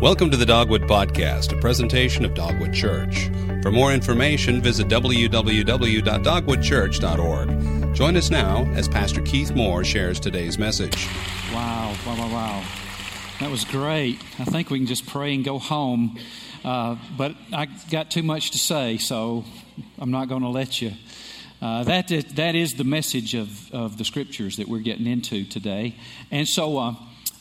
Welcome to the Dogwood Podcast, a presentation of Dogwood Church. For more information, visit www.dogwoodchurch.org. Join us now as Pastor Keith Moore shares today's message. Wow, wow, wow, wow. That was great. I think we can just pray and go home. Uh, but I got too much to say, so I'm not going to let you. Uh, that, is, that is the message of, of the scriptures that we're getting into today. And so, uh,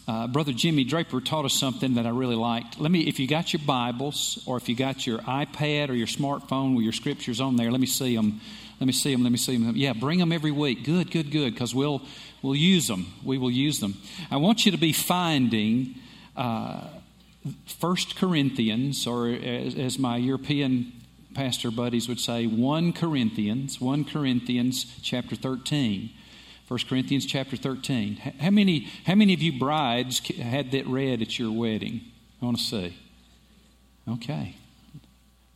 uh, Brother Jimmy Draper taught us something that I really liked. Let me, if you got your Bibles or if you got your iPad or your smartphone with your scriptures on there, let me see them. Let me see them. Let me see them. Yeah, bring them every week. Good, good, good. Because we'll we'll use them. We will use them. I want you to be finding uh, First Corinthians, or as, as my European pastor buddies would say, one Corinthians, one Corinthians, chapter thirteen. 1 Corinthians chapter 13. How many, how many of you brides had that read at your wedding? I want to see. Okay.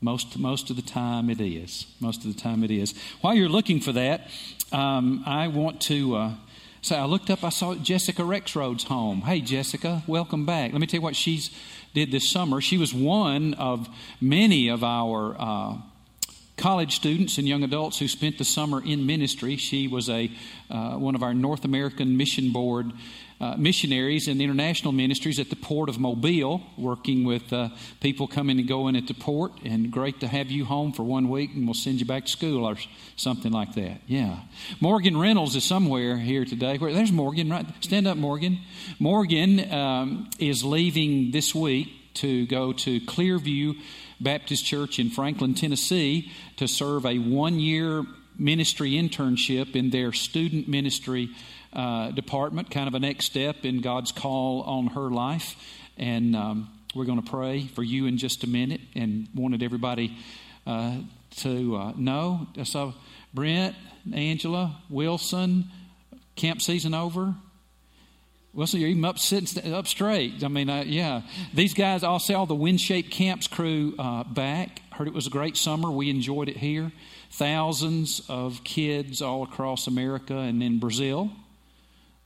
Most, most of the time it is. Most of the time it is. While you're looking for that, um, I want to uh, say I looked up, I saw Jessica Rexroad's home. Hey, Jessica, welcome back. Let me tell you what she's did this summer. She was one of many of our uh, college students and young adults who spent the summer in ministry. She was a uh, one of our North American Mission Board uh, missionaries in international ministries at the port of Mobile, working with uh, people coming and going at the port. And great to have you home for one week, and we'll send you back to school or something like that. Yeah, Morgan Reynolds is somewhere here today. Where there's Morgan, right? Stand up, Morgan. Morgan um, is leaving this week to go to Clearview Baptist Church in Franklin, Tennessee, to serve a one year ministry internship in their student ministry uh, department, kind of a next step in God's call on her life. And um, we're going to pray for you in just a minute and wanted everybody uh, to uh, know. So, Brent, Angela, Wilson, camp season over. Well, you're even up sitting up straight. I mean, uh, yeah. These guys, I'll say all the WinShape camps crew uh, back. Heard it was a great summer. We enjoyed it here. Thousands of kids all across America and in Brazil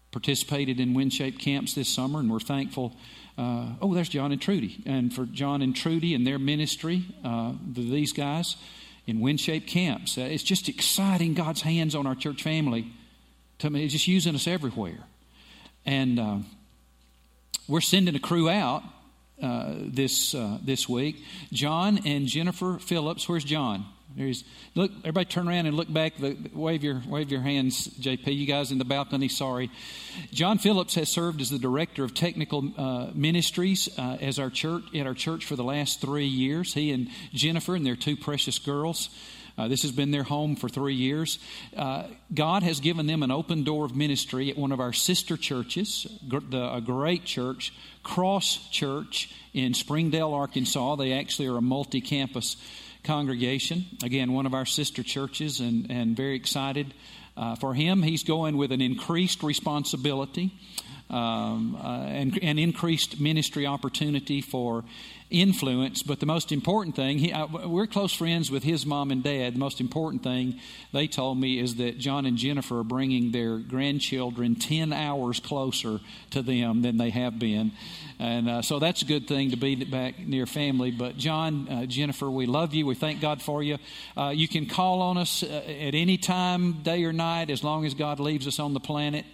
participated in WinShape camps this summer, and we're thankful. Uh, oh, there's John and Trudy. And for John and Trudy and their ministry, uh, these guys in WinShape camps. Uh, it's just exciting God's hands on our church family. To me, it's just using us everywhere. And uh, we're sending a crew out uh, this uh, this week. John and Jennifer Phillips. Where's John? There's look. Everybody, turn around and look back. The, wave your wave your hands, JP. You guys in the balcony. Sorry. John Phillips has served as the director of technical uh, ministries uh, as our church at our church for the last three years. He and Jennifer and their two precious girls. Uh, this has been their home for three years. Uh, God has given them an open door of ministry at one of our sister churches, the, a great church, Cross Church in Springdale, Arkansas. They actually are a multi campus congregation. Again, one of our sister churches, and, and very excited uh, for him. He's going with an increased responsibility. Um, uh, and, and, increased ministry opportunity for influence. But the most important thing, he, I, we're close friends with his mom and dad. The most important thing they told me is that John and Jennifer are bringing their grandchildren 10 hours closer to them than they have been. And uh, so that's a good thing to be back near family. But John, uh, Jennifer, we love you. We thank God for you. Uh, you can call on us uh, at any time, day or night, as long as God leaves us on the planet.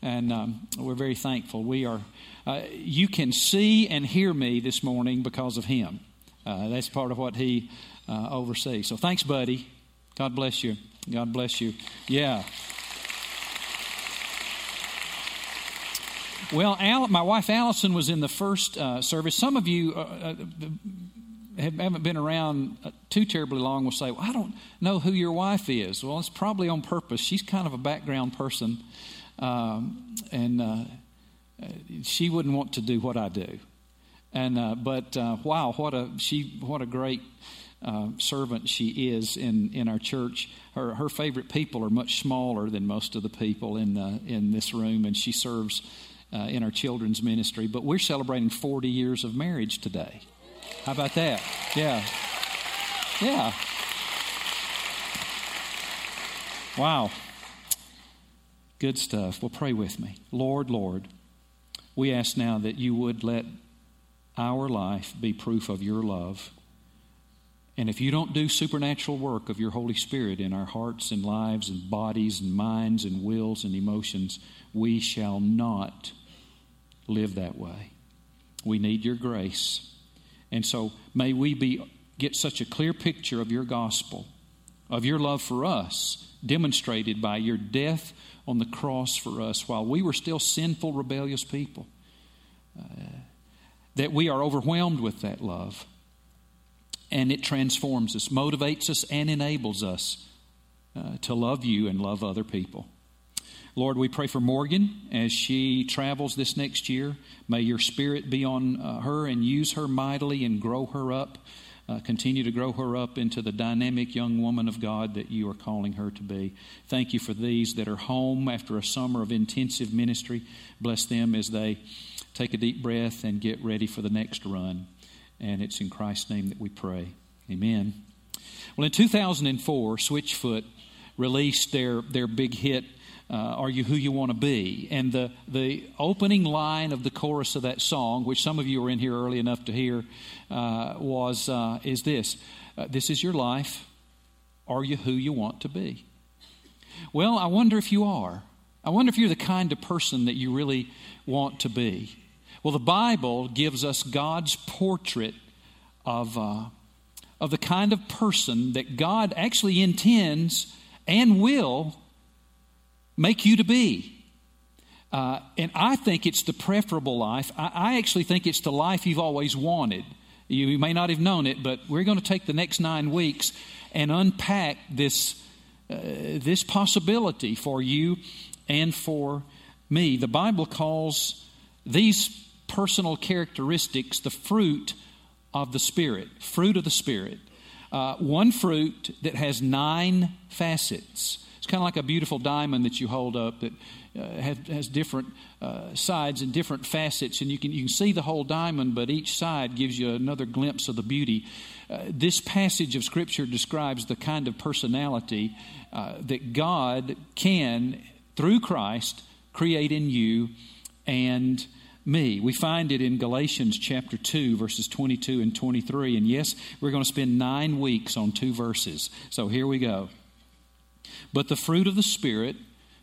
And um, we're very thankful. We are uh, you can see and hear me this morning because of him. Uh, that's part of what he uh, oversees. So thanks, buddy. God bless you. God bless you. Yeah. Well, Al, my wife Allison was in the first uh, service. Some of you uh, haven't been around too terribly long will say, well, I don't know who your wife is. Well, it's probably on purpose. She's kind of a background person. Um, and uh, she wouldn't want to do what I do. And uh, but uh, wow, what a she what a great uh, servant she is in, in our church. Her her favorite people are much smaller than most of the people in the, in this room, and she serves uh, in our children's ministry. But we're celebrating 40 years of marriage today. How about that? Yeah, yeah. Wow. Good stuff. Well, pray with me. Lord, Lord we ask now that you would let our life be proof of your love. And if you don't do supernatural work of your Holy Spirit in our hearts and lives and bodies and minds and wills and emotions, we shall not live that way. We need your grace. And so may we be get such a clear picture of your gospel, of your love for us, demonstrated by your death on the cross for us while we were still sinful, rebellious people. Uh, that we are overwhelmed with that love. And it transforms us, motivates us, and enables us uh, to love you and love other people. Lord, we pray for Morgan as she travels this next year. May your spirit be on uh, her and use her mightily and grow her up. Uh, continue to grow her up into the dynamic young woman of God that you are calling her to be. Thank you for these that are home after a summer of intensive ministry. Bless them as they take a deep breath and get ready for the next run. And it's in Christ's name that we pray. Amen. Well, in 2004, Switchfoot released their, their big hit uh, Are You Who You Want to Be? And the, the opening line of the chorus of that song, which some of you were in here early enough to hear, uh, was uh, is this uh, This is your life. Are you who you want to be? Well, I wonder if you are. I wonder if you're the kind of person that you really want to be. Well, the Bible gives us God's portrait of, uh, of the kind of person that God actually intends and will make you to be. Uh, and I think it's the preferable life. I, I, actually think it's the life you've always wanted. You, you, may not have known it, but we're going to take the next nine weeks and unpack this, uh, this possibility for you and for me. The Bible calls these personal characteristics the fruit of the Spirit. Fruit of the Spirit. Uh, one fruit that has nine facets It's kind of like a beautiful diamond that you hold up that uh, has, has, different uh, sides and different facets, and you can, you can see the whole diamond, but each side gives you another glimpse of the beauty. Uh, this passage of Scripture describes the kind of personality uh, that God can, through Christ, create in you and me. We find it in Galatians chapter 2, verses 22 and 23. And yes, we're going to spend nine weeks on two verses. So here we go. But the fruit of the Spirit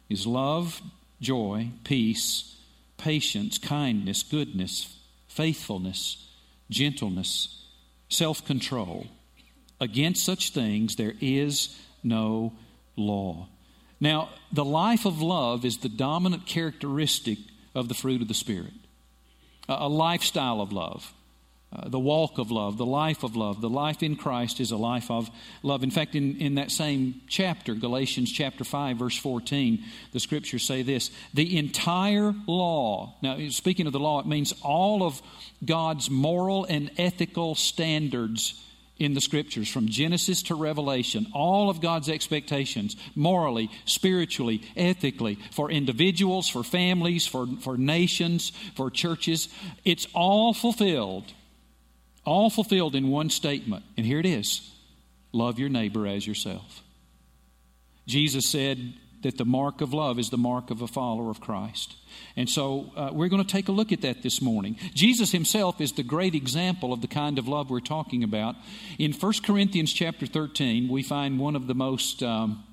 is love, joy, peace, patience, kindness, goodness, faithfulness, gentleness, self control. Against such things there is no law. Now, the life of love is the dominant characteristic of the fruit of the Spirit, a lifestyle of love. Uh, the walk of love, the life of love. The life in Christ is a life of love. In fact, in, in that same chapter, Galatians chapter 5, verse 14, the scriptures say this The entire law, now speaking of the law, it means all of God's moral and ethical standards in the scriptures, from Genesis to Revelation, all of God's expectations, morally, spiritually, ethically, for individuals, for families, for, for nations, for churches, it's all fulfilled all fulfilled in one statement. And here it is love your neighbor as yourself. Jesus said that the mark of love is the mark of a follower of Christ. And so uh, we're going to take a look at that this morning. Jesus himself is the great example of the kind of love we're talking about. In 1 Corinthians chapter 13, we find one of the most, um,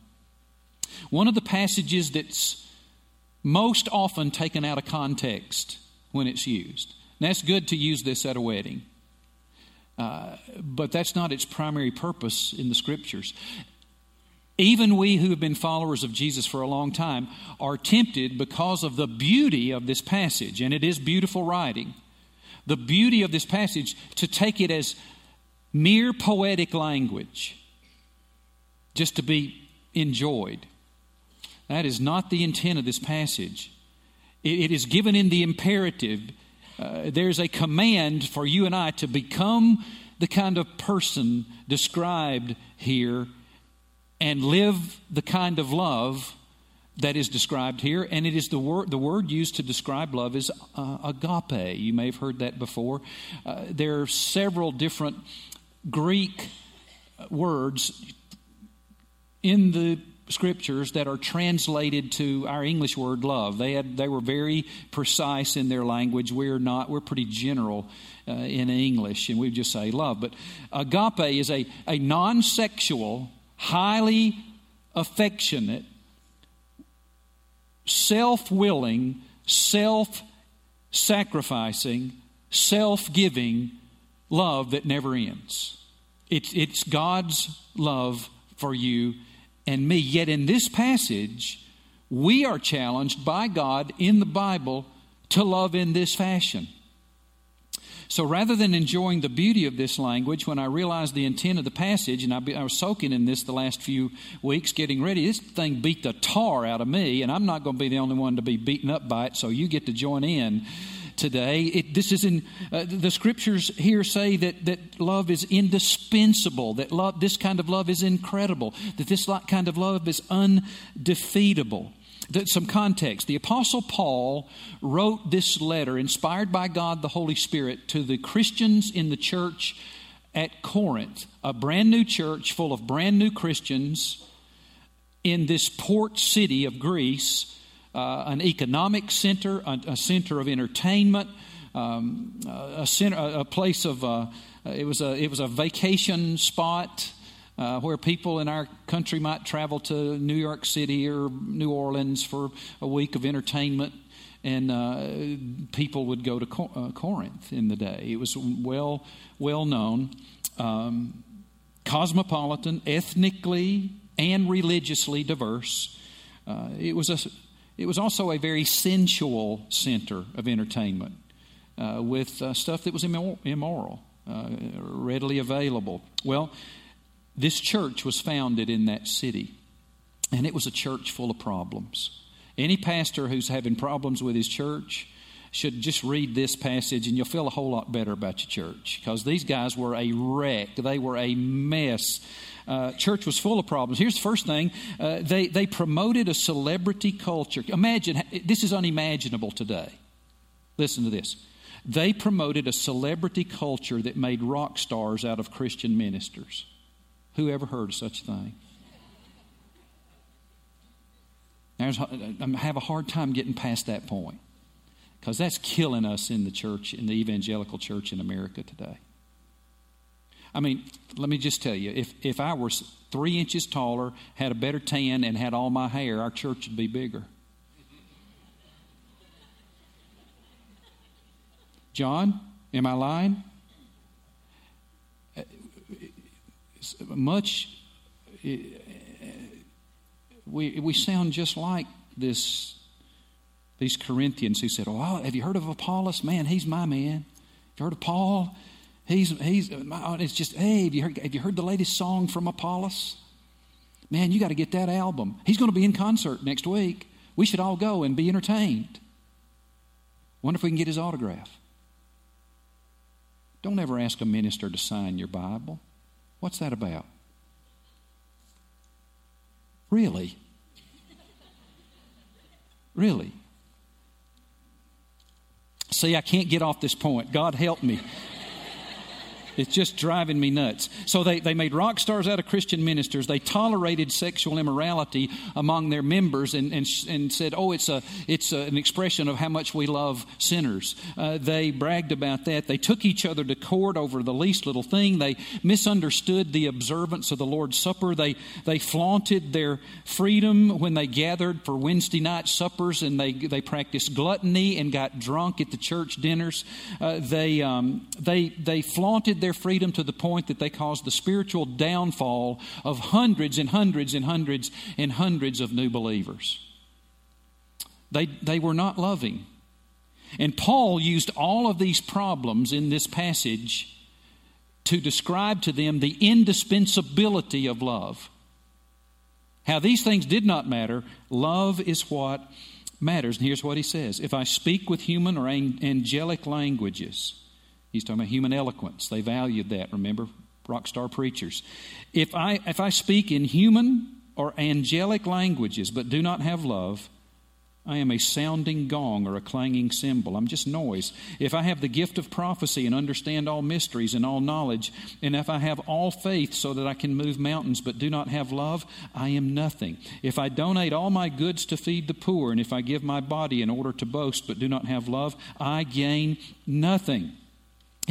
one of the passages that's most often taken out of context when it's used. And that's good to use this at a wedding. Uh, but that's not its primary purpose in the scriptures. Even we who have been followers of Jesus for a long time are tempted because of the beauty of this passage, and it is beautiful writing. The beauty of this passage to take it as mere poetic language, just to be enjoyed. That is not the intent of this passage. it, it is given in the imperative uh, there's a command for you and I to become the kind of person described here and live the kind of love that is described here and it is the word the word used to describe love is uh, agape you may have heard that before uh, there are several different greek words in the scriptures that are translated to our English word love. They had they were very precise in their language. We're not. We're pretty general uh, in English, and we just say love. But agape is a a non-sexual, highly affectionate, self-willing, self-sacrificing, self-giving love that never ends. It's, it's God's love for you and me. Yet in this passage, we are challenged by God in the Bible to love in this fashion. So rather than enjoying the beauty of this language, when I realized the intent of the passage, and I, I, was soaking in this the last few weeks getting ready, this thing beat the tar out of me, and I'm not going to be the only one to be beaten up by it, so you get to join in today. It, this is in uh, the scriptures here say that, that love is indispensable, that love, this kind of love is incredible, that this kind of love is undefeatable. Some context. The Apostle Paul wrote this letter, inspired by God the Holy Spirit, to the Christians in the church at Corinth, a brand new church full of brand new Christians in this port city of Greece uh, an economic center, a, a center of entertainment, um, a, center, a, place of uh, it was a it was a vacation spot. Uh, where people in our country might travel to New York City or New Orleans for a week of entertainment, and uh, people would go to Cor- uh, Corinth in the day. It was well well known, um, cosmopolitan, ethnically and religiously diverse. Uh, it was a it was also a very sensual center of entertainment uh, with uh, stuff that was immoral, uh, readily available. Well, this church was founded in that city, and it was a church full of problems. Any pastor who's having problems with his church should just read this passage and you'll feel a whole lot better about your church because these guys were a wreck. They were a mess uh, church was full of problems. Here's the first thing uh, they, they promoted a celebrity culture. Imagine, this is unimaginable today. Listen to this. They promoted a celebrity culture that made rock stars out of Christian ministers. Who ever heard of such a thing? There's, I have a hard time getting past that point because that's killing us in the church, in the evangelical church in America today. I mean, let me just tell you if, if I were three inches taller, had a better tan, and had all my hair, our church would be bigger. John, am I lying? Much, eh, we, we sound just like this, these Corinthians who said, Oh, have you heard of Apollos? Man, he's my man. Have you heard of Paul? He's, he's, it's just, hey, have you, heard, have you heard the latest song from Apollos? Man, you got to get that album. He's going to be in concert next week. We should all go and be entertained. Wonder if we can get his autograph. Don't ever ask a minister to sign your Bible. What's that about? Really? Really? See, I can't get off this point. God help me. It's just driving me nuts. So they, they made rock stars out of Christian ministers. They tolerated sexual immorality among their members and, and, and said, oh, it's, a, it's a, an expression of how much we love sinners. Uh, they bragged about that. They took each other to court over the least little thing. They misunderstood the observance of the Lord's Supper. They, they flaunted their freedom when they gathered for Wednesday night suppers and they, they practiced gluttony and got drunk at the church dinners. Uh, they, um, they, they flaunted their freedom to the point that they caused the spiritual downfall of hundreds and hundreds and hundreds and hundreds of new believers. They, they were not loving. And Paul used all of these problems in this passage to describe to them the indispensability of love. How these things did not matter, love is what matters. And here's what he says If I speak with human or angelic languages, He's talking about human eloquence. They valued that, remember? Rock star preachers. If I, if I speak in human or angelic languages but do not have love, I am a sounding gong or a clanging cymbal. I'm just noise. If I have the gift of prophecy and understand all mysteries and all knowledge, and if I have all faith so that I can move mountains but do not have love, I am nothing. If I donate all my goods to feed the poor, and if I give my body in order to boast but do not have love, I gain nothing.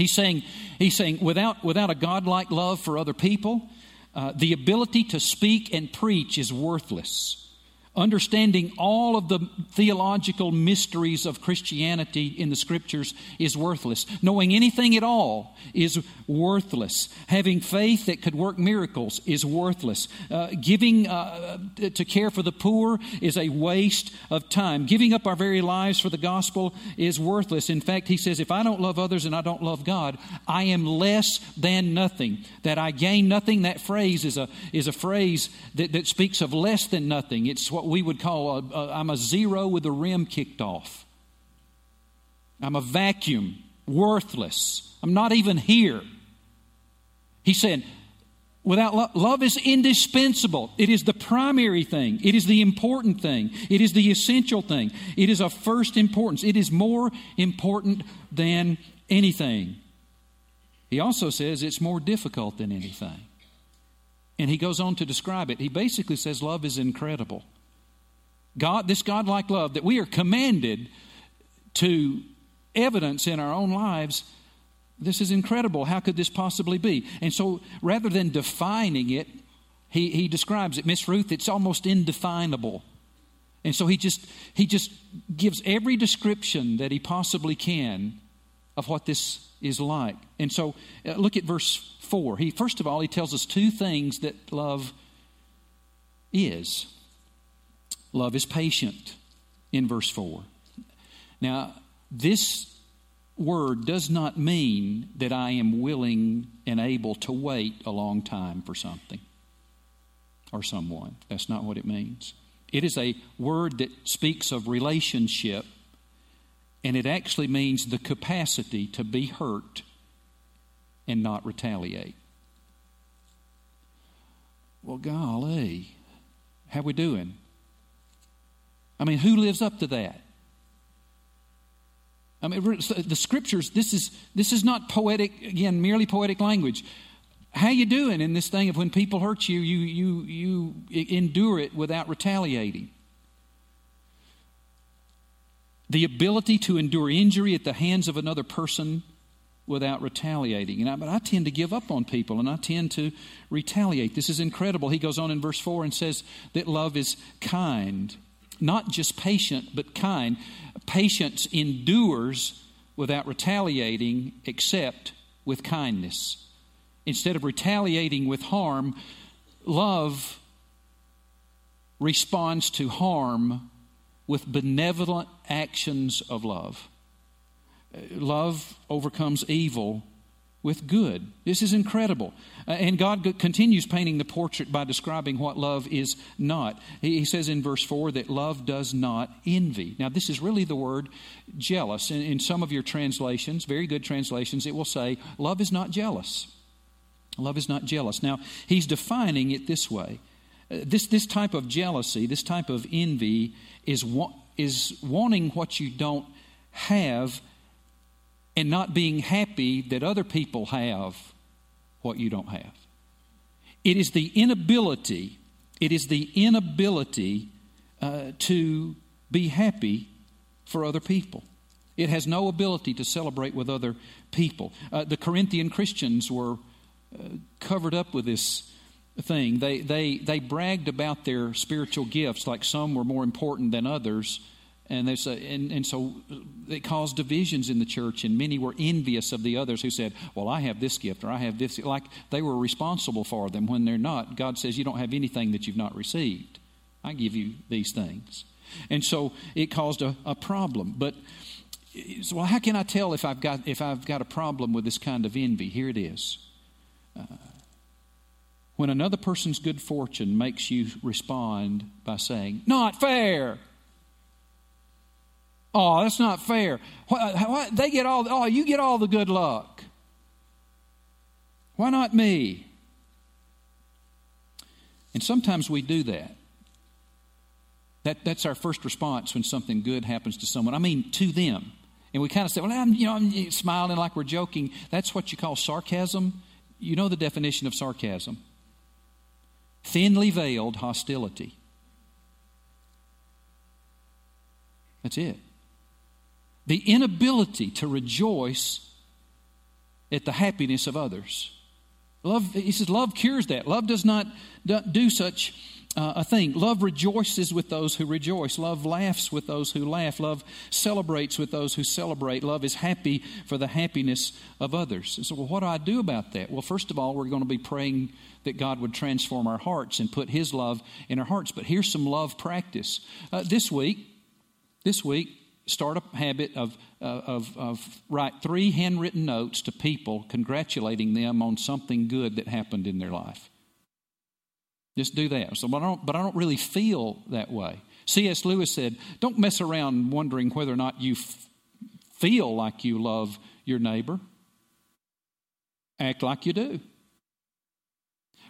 He's saying, he's saying without, without a godlike love for other people, uh, the ability to speak and preach is worthless. Understanding all of the theological mysteries of Christianity in the scriptures is worthless. Knowing anything at all is worthless. Having faith that could work miracles is worthless. Uh, giving uh, to care for the poor is a waste of time. Giving up our very lives for the gospel is worthless. In fact, he says, if I don't love others and I don't love God, I am less than nothing. That I gain nothing, that phrase is a, is a phrase that, that speaks of less than nothing. It's what we would call I'm a zero with the rim kicked off. I'm a vacuum, worthless. I'm not even here. He said, Without love, love is indispensable. It is the primary thing. It is the important thing. It is the essential thing. It is of first importance. It is more important than anything. He also says it's more difficult than anything. And he goes on to describe it. He basically says love is incredible. God, this godlike love that we are commanded to evidence in our own lives. This is incredible. How could this possibly be? And so rather than defining it, he, he describes it, Miss Ruth, it's almost indefinable. And so he just he just gives every description that he possibly can of what this is like. And so uh, look at verse 4. He first of all he tells us two things that love is. Love is patient in verse 4. Now, this word does not mean that I am willing and able to wait a long time for something or someone. That's not what it means. It is a word that speaks of relationship, and it actually means the capacity to be hurt and not retaliate. Well, golly, how we doing? I mean, who lives up to that? I mean, the scriptures, this is, this is not poetic, again, merely poetic language. How you doing in this thing of when people hurt you, you, you, you endure it without retaliating? The ability to endure injury at the hands of another person without retaliating. And I, but I tend to give up on people and I tend to retaliate. This is incredible. He goes on in verse 4 and says that love is kind not just patient, but kind. Patience endures without retaliating, except with kindness. Instead of retaliating with harm, love responds to harm with benevolent actions of love. Love overcomes evil with good. This is incredible. Uh, and God continues painting the portrait by describing what love is not. He, says in verse 4 that love does not envy. Now, this is really the word jealous. In, in some of your translations, very good translations, it will say, love is not jealous. Love is not jealous. Now, he's defining it this way. Uh, this, this type of jealousy, this type of envy, is, wa- is wanting what you don't have and not being happy that other people have what you don't have. It is the inability, it is the inability uh, to be happy for other people. It has no ability to celebrate with other people. Uh, the Corinthian Christians were uh, covered up with this thing. They, they, they bragged about their spiritual gifts, like some were more important than others. And, there's a, and, and so it caused divisions in the church, and many were envious of the others who said, Well, I have this gift, or I have this. Like they were responsible for them when they're not. God says, You don't have anything that you've not received. I give you these things. And so it caused a, a problem. But so, well, how can I tell if I've got if I've got a problem with this kind of envy? Here it is. Uh, when another person's good fortune makes you respond by saying, "Not fair," Oh, that's not fair. What, they get all, oh, you get all the good luck. Why not me? And sometimes we do that. That, that's our first response when something good happens to someone. I mean, to them. And we kind of say, well, I'm, you know, I'm smiling like we're joking. That's what you call sarcasm. You know the definition of sarcasm thinly veiled hostility. That's it. The inability to rejoice at the happiness of others. Love, he says, love cures that. Love does not do such uh, a thing. Love rejoices with those who rejoice. Love laughs with those who laugh. Love celebrates with those who celebrate. Love is happy for the happiness of others. And so, well, what do I do about that? Well, first of all, we're going to be praying that God would transform our hearts and put His love in our hearts. But here's some love practice. Uh, this week, this week, start a habit of, uh, of, of write three handwritten notes to people congratulating them on something good that happened in their life. Just do that. So, but I don't, but I don't really feel that way. C.S. Lewis said, Don't mess around wondering whether or not you f- feel like you love your neighbor. Act like you do.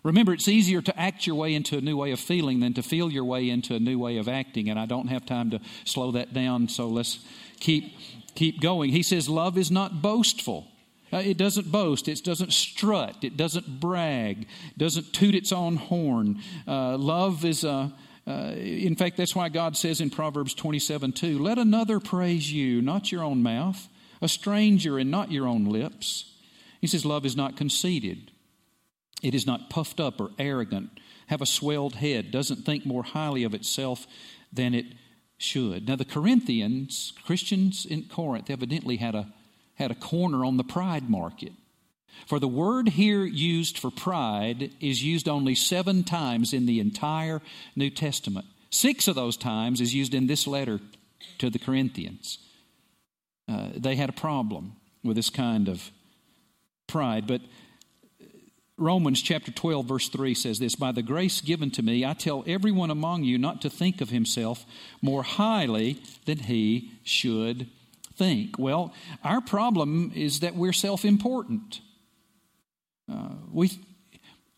Remember, it's easier to act your way into a new way of feeling than to feel your way into a new way of acting, and I don't have time to slow that down, so let's keep, keep going. He says, Love is not boastful. Uh, it doesn't boast, it doesn't strut, it doesn't brag, doesn't toot its own horn. Uh, love is a. Uh, in fact, that's why God says in Proverbs 27 2, let another praise you, not your own mouth, a stranger and not your own lips. He says, Love is not conceited, it is not puffed up or arrogant, have a swelled head, doesn't think more highly of itself than it should. Now, the Corinthians, Christians in Corinth, evidently had a, had a corner on the pride market. For the word here used for pride is used only seven times in the entire New Testament. Six of those times is used in this letter to the Corinthians. Uh, they had a problem with this kind of pride, but Romans chapter 12, verse 3 says this By the grace given to me, I tell everyone among you not to think of himself more highly than he should think. Well, our problem is that we're self important. Uh, we,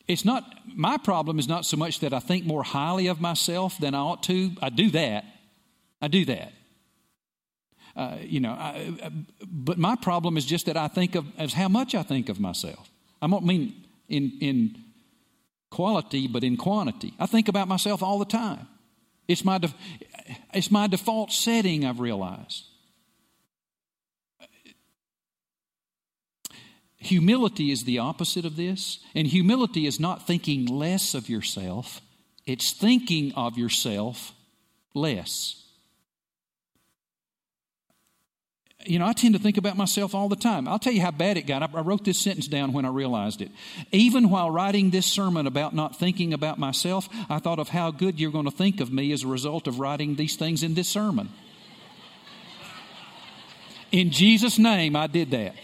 it's not, my problem is not so much that I think more highly of myself than I ought to. I do that. I do that. Uh, you know, I, uh, but my problem is just that I think of as how much I think of myself. I don't mean in, in quality, but in quantity. I think about myself all the time. It's my, de- it's my default setting, I've realized. Humility is the opposite of this. And humility is not thinking less of yourself, it's thinking of yourself less. You know, I tend to think about myself all the time. I'll tell you how bad it got. I wrote this sentence down when I realized it. Even while writing this sermon about not thinking about myself, I thought of how good you're going to think of me as a result of writing these things in this sermon. In Jesus' name, I did that.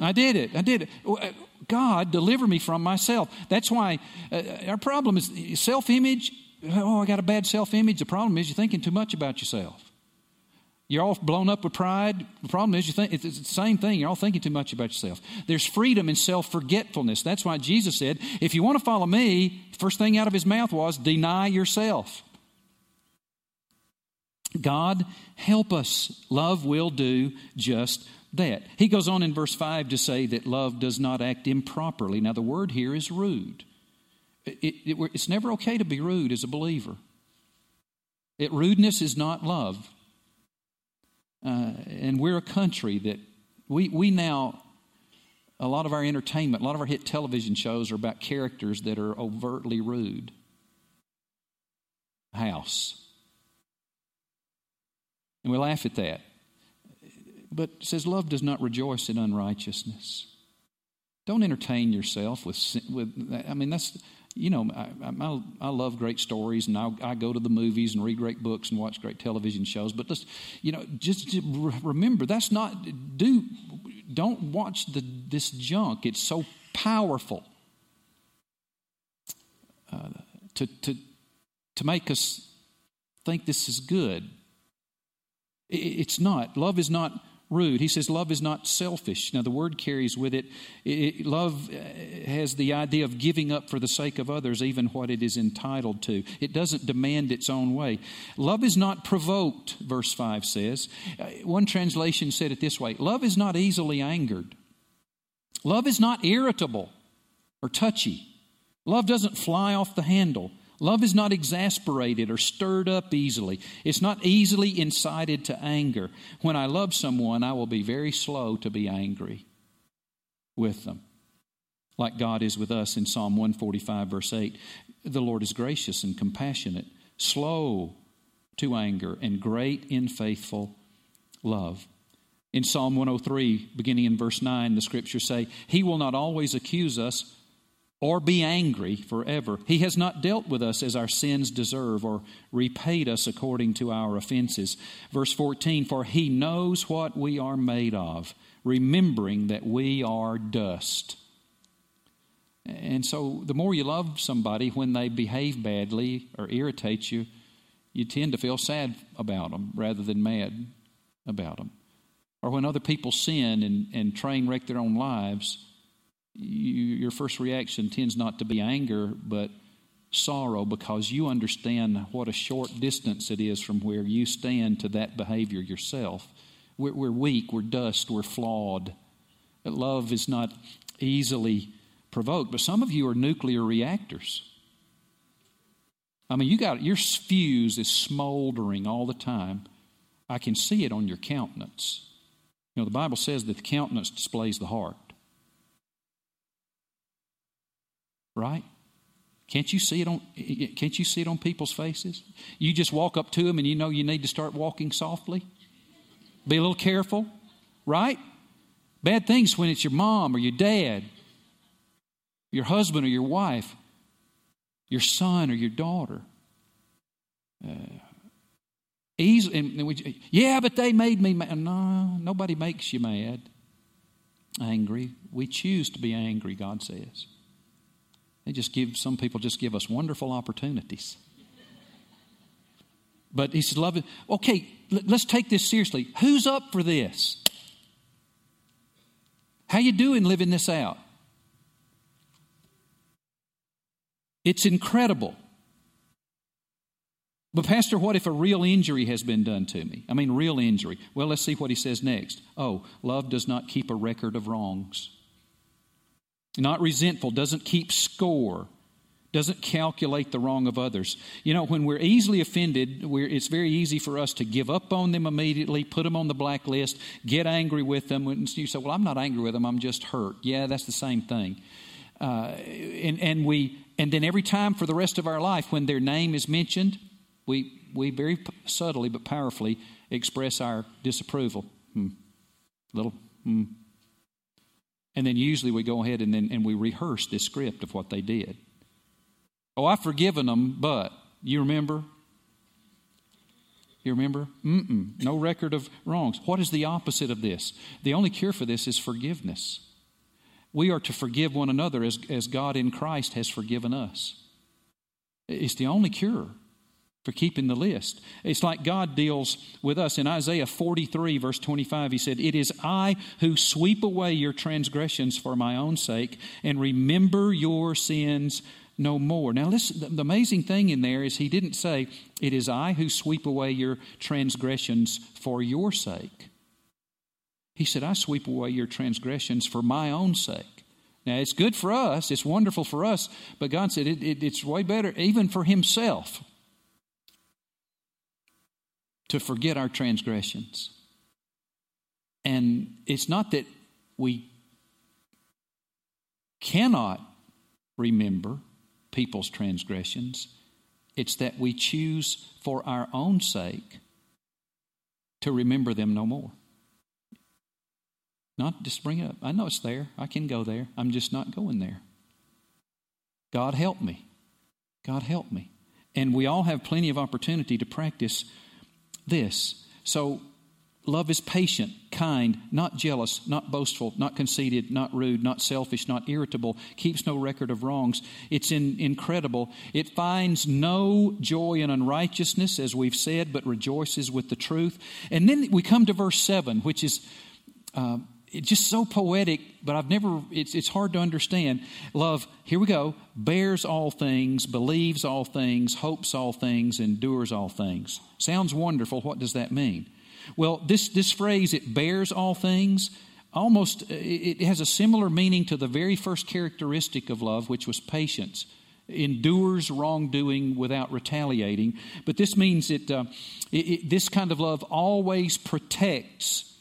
I did it. I did it. Uh, God, deliver me from myself. That's why uh, our problem is self image. Oh, I got a bad self image. The problem is you're thinking too much about yourself. You're all blown up with pride. The problem is, you think it's the same thing. You're all thinking too much about yourself. There's freedom in self forgetfulness. That's why Jesus said, if you want to follow me, first thing out of his mouth was, deny yourself. God, help us. Love will do just that. He goes on in verse 5 to say that love does not act improperly. Now, the word here is rude. It, it, it's never okay to be rude as a believer. It, rudeness is not love. Uh, and we're a country that we, we now, a lot of our entertainment, a lot of our hit television shows are about characters that are overtly rude. House. And we laugh at that. But says, Love does not rejoice in unrighteousness. Don't entertain yourself with, with I mean, that's, you know, I, I, I, love great stories and I, I go to the movies and read great books and watch great television shows. But just, you know, just remember that's not, do, don't watch the, this junk. It's so powerful uh, to, to, to make us think this is good. It, it's not. Love is not rude. He says love is not selfish. Now, the word carries with it, it, love uh, has the idea of giving up for the sake of others, even what it is entitled to. It doesn't demand its own way. Love is not provoked, verse 5 says. Uh, one translation said it this way Love is not easily angered. Love is not irritable or touchy. Love doesn't fly off the handle. Love is not exasperated or stirred up easily. It's not easily incited to anger. When I love someone, I will be very slow to be angry with them, like God is with us in Psalm 145, verse 8. The Lord is gracious and compassionate, slow to anger, and great in faithful love. In Psalm 103, beginning in verse 9, the scriptures say, He will not always accuse us or be angry forever. He has not dealt with us as our sins deserve or repaid us according to our offenses. Verse 14 For he knows what we are made of, remembering that we are dust. And so, the more you love somebody when they behave badly or irritate you, you tend to feel sad about them rather than mad about them. Or when other people sin and, and train wreck their own lives, you, your first reaction tends not to be anger, but sorrow because you understand what a short distance it is from where you stand to that behavior yourself. We're, we're weak, we're dust, we're flawed. Love is not easily provoked, but some of you are nuclear reactors. I mean, you got your fuse is smoldering all the time. I can see it on your countenance. You know, the Bible says that the countenance displays the heart. Right? Can't you see it on can't you see it on people's faces? You just walk up to them and you know you need to start walking softly. Be a little careful, right? Bad things when it's your mom or your dad, your husband or your wife, your son or your daughter. Uh, easy, and we, yeah, but they made me mad. No, nobody makes you mad, angry. We choose to be angry, God says. They just give, some people just give us wonderful opportunities. But he says, love it. Okay, let's take this seriously. Who's up for this? How you doing living this out? It's incredible. But, Pastor, what if a real injury has been done to me? I mean, real injury. Well, let's see what he says next. Oh, love does not keep a record of wrongs not resentful, doesn't keep score, doesn't calculate the wrong of others. You know, when we're easily offended, we're, it's very easy for us to give up on them immediately, put them on the blacklist, get angry with them. And you say, Well, I'm not angry with them, I'm just hurt. Yeah, that's the same thing. Uh, and, and, we, and then every time for the rest of our life, when their name is mentioned, we, we very subtly but powerfully express our disapproval. Hmm. Little, hmm. And then usually we go ahead and then and we rehearse this script of what they did. Oh, I've forgiven them, but you remember? You remember? Mm-mm. No record of wrongs. What is the opposite of this? The only cure for this is forgiveness. We are to forgive one another as, as God in Christ has forgiven us. It's the only cure for keeping the list. It's like God deals with us. In Isaiah 43, verse 25, he said, It is I who sweep away your transgressions for my own sake and remember your sins no more. Now, listen, the amazing thing in there is he didn't say, It is I who sweep away your transgressions for your sake. He said, I sweep away your transgressions for my own sake. Now, it's good for us, it's wonderful for us, but God said it, it, it's way better even for Himself to forget our transgressions. And it's not that we cannot remember people's transgressions, it's that we choose for our own sake to remember them no more. Not just bring it up. I know it's there. I can go there. I'm just not going there. God help me. God help me. And we all have plenty of opportunity to practice this. So Love is patient, kind, not jealous, not boastful, not conceited, not rude, not selfish, not irritable, keeps no record of wrongs. It's in, incredible. It finds no joy in unrighteousness, as we've said, but rejoices with the truth. And then we come to verse 7, which is uh, it's just so poetic, but I've never, it's, it's hard to understand. Love, here we go, bears all things, believes all things, hopes all things, endures all things. Sounds wonderful. What does that mean? Well, this, this phrase, it bears all things, almost, it has a similar meaning to the very first characteristic of love, which was patience. Endures wrongdoing without retaliating. But this means that uh, it, it, this kind of love always protects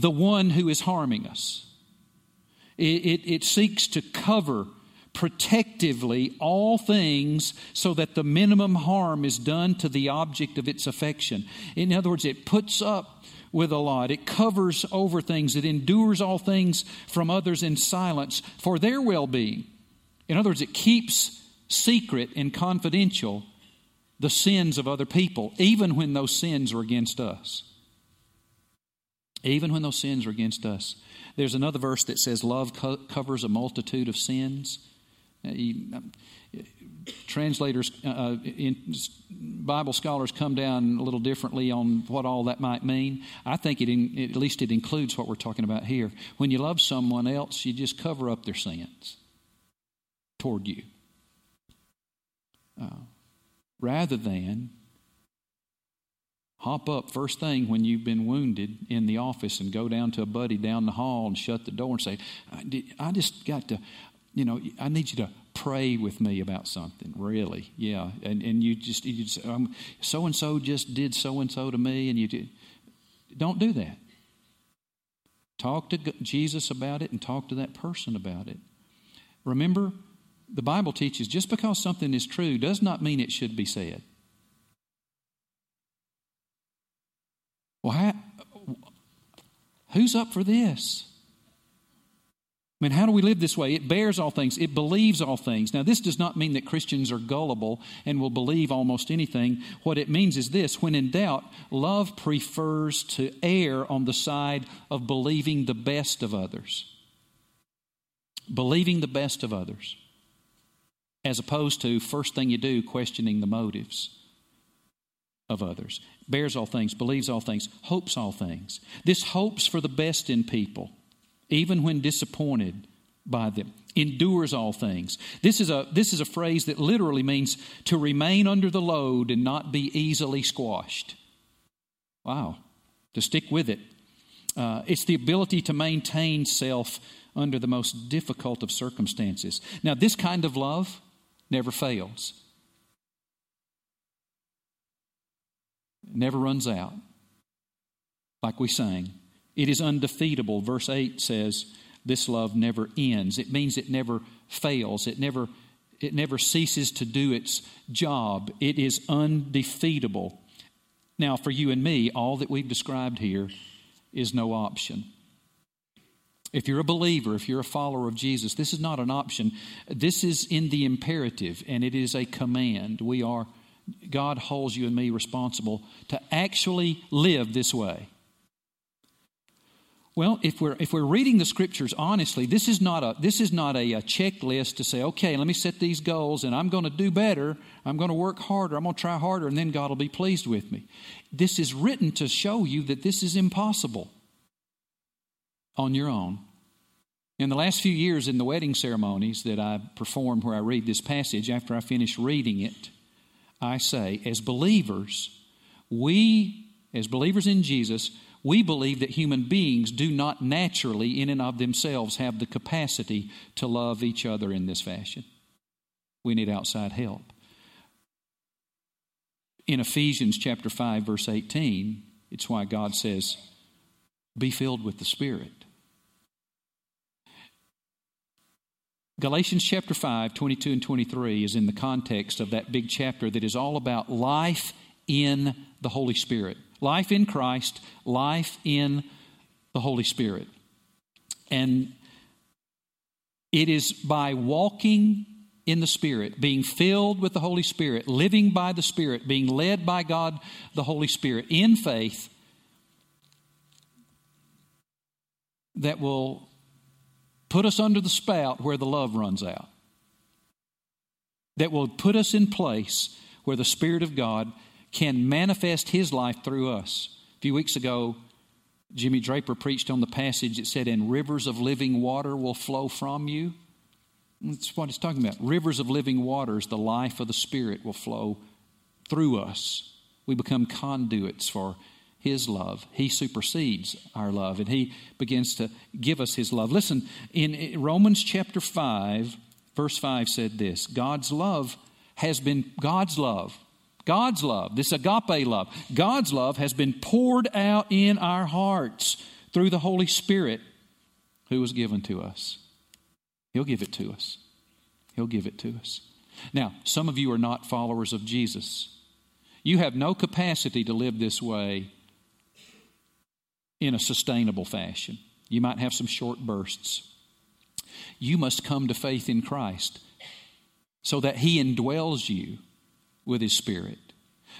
the one who is harming us. It, it, it, seeks to cover protectively all things so that the minimum harm is done to the object of its affection. In other words, it puts up with a lot, it covers over things, it endures all things from others in silence for their well being. In other words, it keeps secret and confidential the sins of other people, even when those sins are against us even when those sins are against us. There's another verse that says, Love co- covers a multitude of sins. Uh, um, translators, uh, uh, in, Bible scholars come down a little differently on what all that might mean. I think it, in, at least it includes what we're talking about here. When you love someone else, you just cover up their sins toward you. Uh, rather than hop up first thing when you've been wounded in the office and go down to a buddy down the hall and shut the door and say, I just got to, you know, I need you to pray with me about something, really. Yeah. And, and you just, you just so and so just did so and so to me, and you did. Don't do that. Talk to Jesus about it and talk to that person about it. Remember, the Bible teaches just because something is true does not mean it should be said. Well, how, who's up for this? I mean, how do we live this way? It bears all things, it believes all things. Now, this does not mean that Christians are gullible and will believe almost anything. What it means is this when in doubt, love prefers to err on the side of believing the best of others. Believing the best of others, as opposed to, first thing you do, questioning the motives of others bears all things, believes all things, hopes all things. This hopes for the best in people, even when disappointed by them. Endures all things. This is a this is a phrase that literally means to remain under the load and not be easily squashed. Wow, to stick with it. Uh, it's the ability to maintain self under the most difficult of circumstances. Now, this kind of love never fails. Never runs out, like we sang. It is undefeatable. Verse 8 says, This love never ends. It means it never fails. It never, it never ceases to do its job. It is undefeatable. Now, for you and me, all that we've described here is no option. If you're a believer, if you're a follower of Jesus, this is not an option. This is in the imperative, and it is a command. We are God holds you and me responsible to actually live this way. Well, if we're, if we're reading the scriptures honestly, this is not, a, this is not a, a checklist to say, okay, let me set these goals and I'm going to do better. I'm going to work harder. I'm going to try harder and then God will be pleased with me. This is written to show you that this is impossible on your own. In the last few years in the wedding ceremonies that I performed where I read this passage, after I finish reading it, I say, as believers, we, as believers in Jesus, we believe that human beings do not naturally, in and of themselves, have the capacity to love each other in this fashion. We need outside help. In Ephesians chapter 5 verse 18, it's why God says, "Be filled with the Spirit." Galatians chapter 5, 22 and 23 is in the context of that big chapter that is all about life in the Holy Spirit. Life in Christ, life in the Holy Spirit. And it is by walking in the Spirit, being filled with the Holy Spirit, living by the Spirit, being led by God the Holy Spirit in faith that will put us under the spout where the love runs out, that will put us in place where the Spirit of God can manifest His life through us. A few weeks ago, Jimmy Draper preached on the passage that said, And rivers of living water will flow from you. That's what he's talking about. Rivers of living waters, the life of the Spirit will flow through us. We become conduits for His love. He supersedes our love, and He begins to give us His love. Listen, in Romans chapter 5, verse 5 said this God's love has been, God's love, God's love, this agape love, God's love has been poured out in our hearts through the Holy Spirit who was given to us. He'll give it to us. He'll give it to us. Now, some of you are not followers of Jesus. You have no capacity to live this way in a sustainable fashion. You might have some short bursts. You must come to faith in Christ so that He indwells you with His Spirit.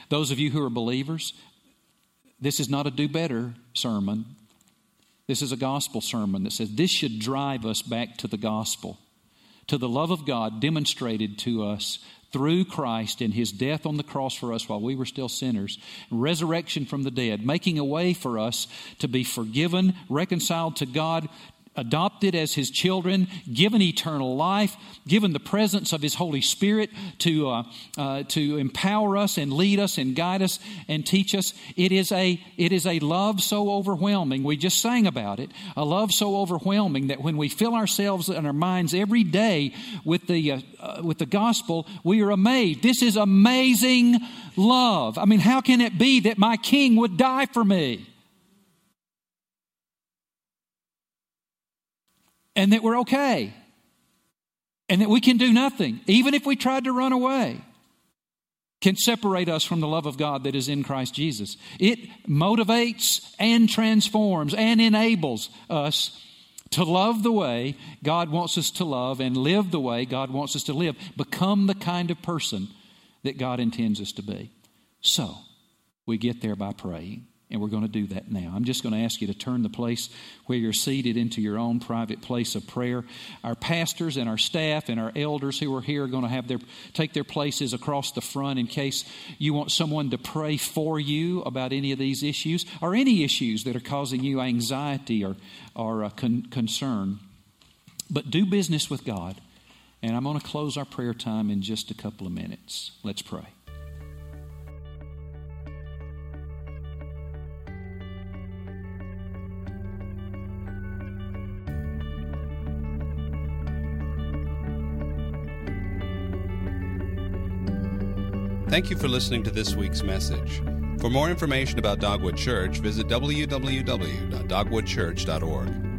Those of you who are believers, this is not a do better sermon. This is a gospel sermon that says this should drive us back to the gospel, to the love of God demonstrated to us through Christ and his death on the cross for us while we were still sinners, resurrection from the dead, making a way for us to be forgiven, reconciled to God, adopted as his children, given eternal life, given the presence of his Holy Spirit to, uh, uh, to empower us and lead us and guide us and teach us. It is, a, it is a love so overwhelming. We just sang about it. A love so overwhelming that when we fill ourselves and our minds every day with the, uh, uh with the gospel, we are amazed. This is amazing love. I mean, how can it be that my king would die for me? And that we're okay and that we can do nothing, even if we tried to run away, can separate us from the love of God that is in Christ Jesus. It motivates and transforms and enables us to love the way God wants us to love and live the way God wants us to live, become the kind of person that God intends us to be. So, we get there by praying. And we're going to do that now. I'm just going to ask you to turn the place where you're seated into your own private place of prayer. Our pastors and our staff and our elders who are here are going to have their take their places across the front in case you want someone to pray for you about any of these issues or any issues that are causing you anxiety or, or uh, con- concern. But do business with God. And I'm going to close our prayer time in just a couple of minutes. Let's pray. Thank you for listening to this week's message. For more information about Dogwood Church, visit www.dogwoodchurch.org.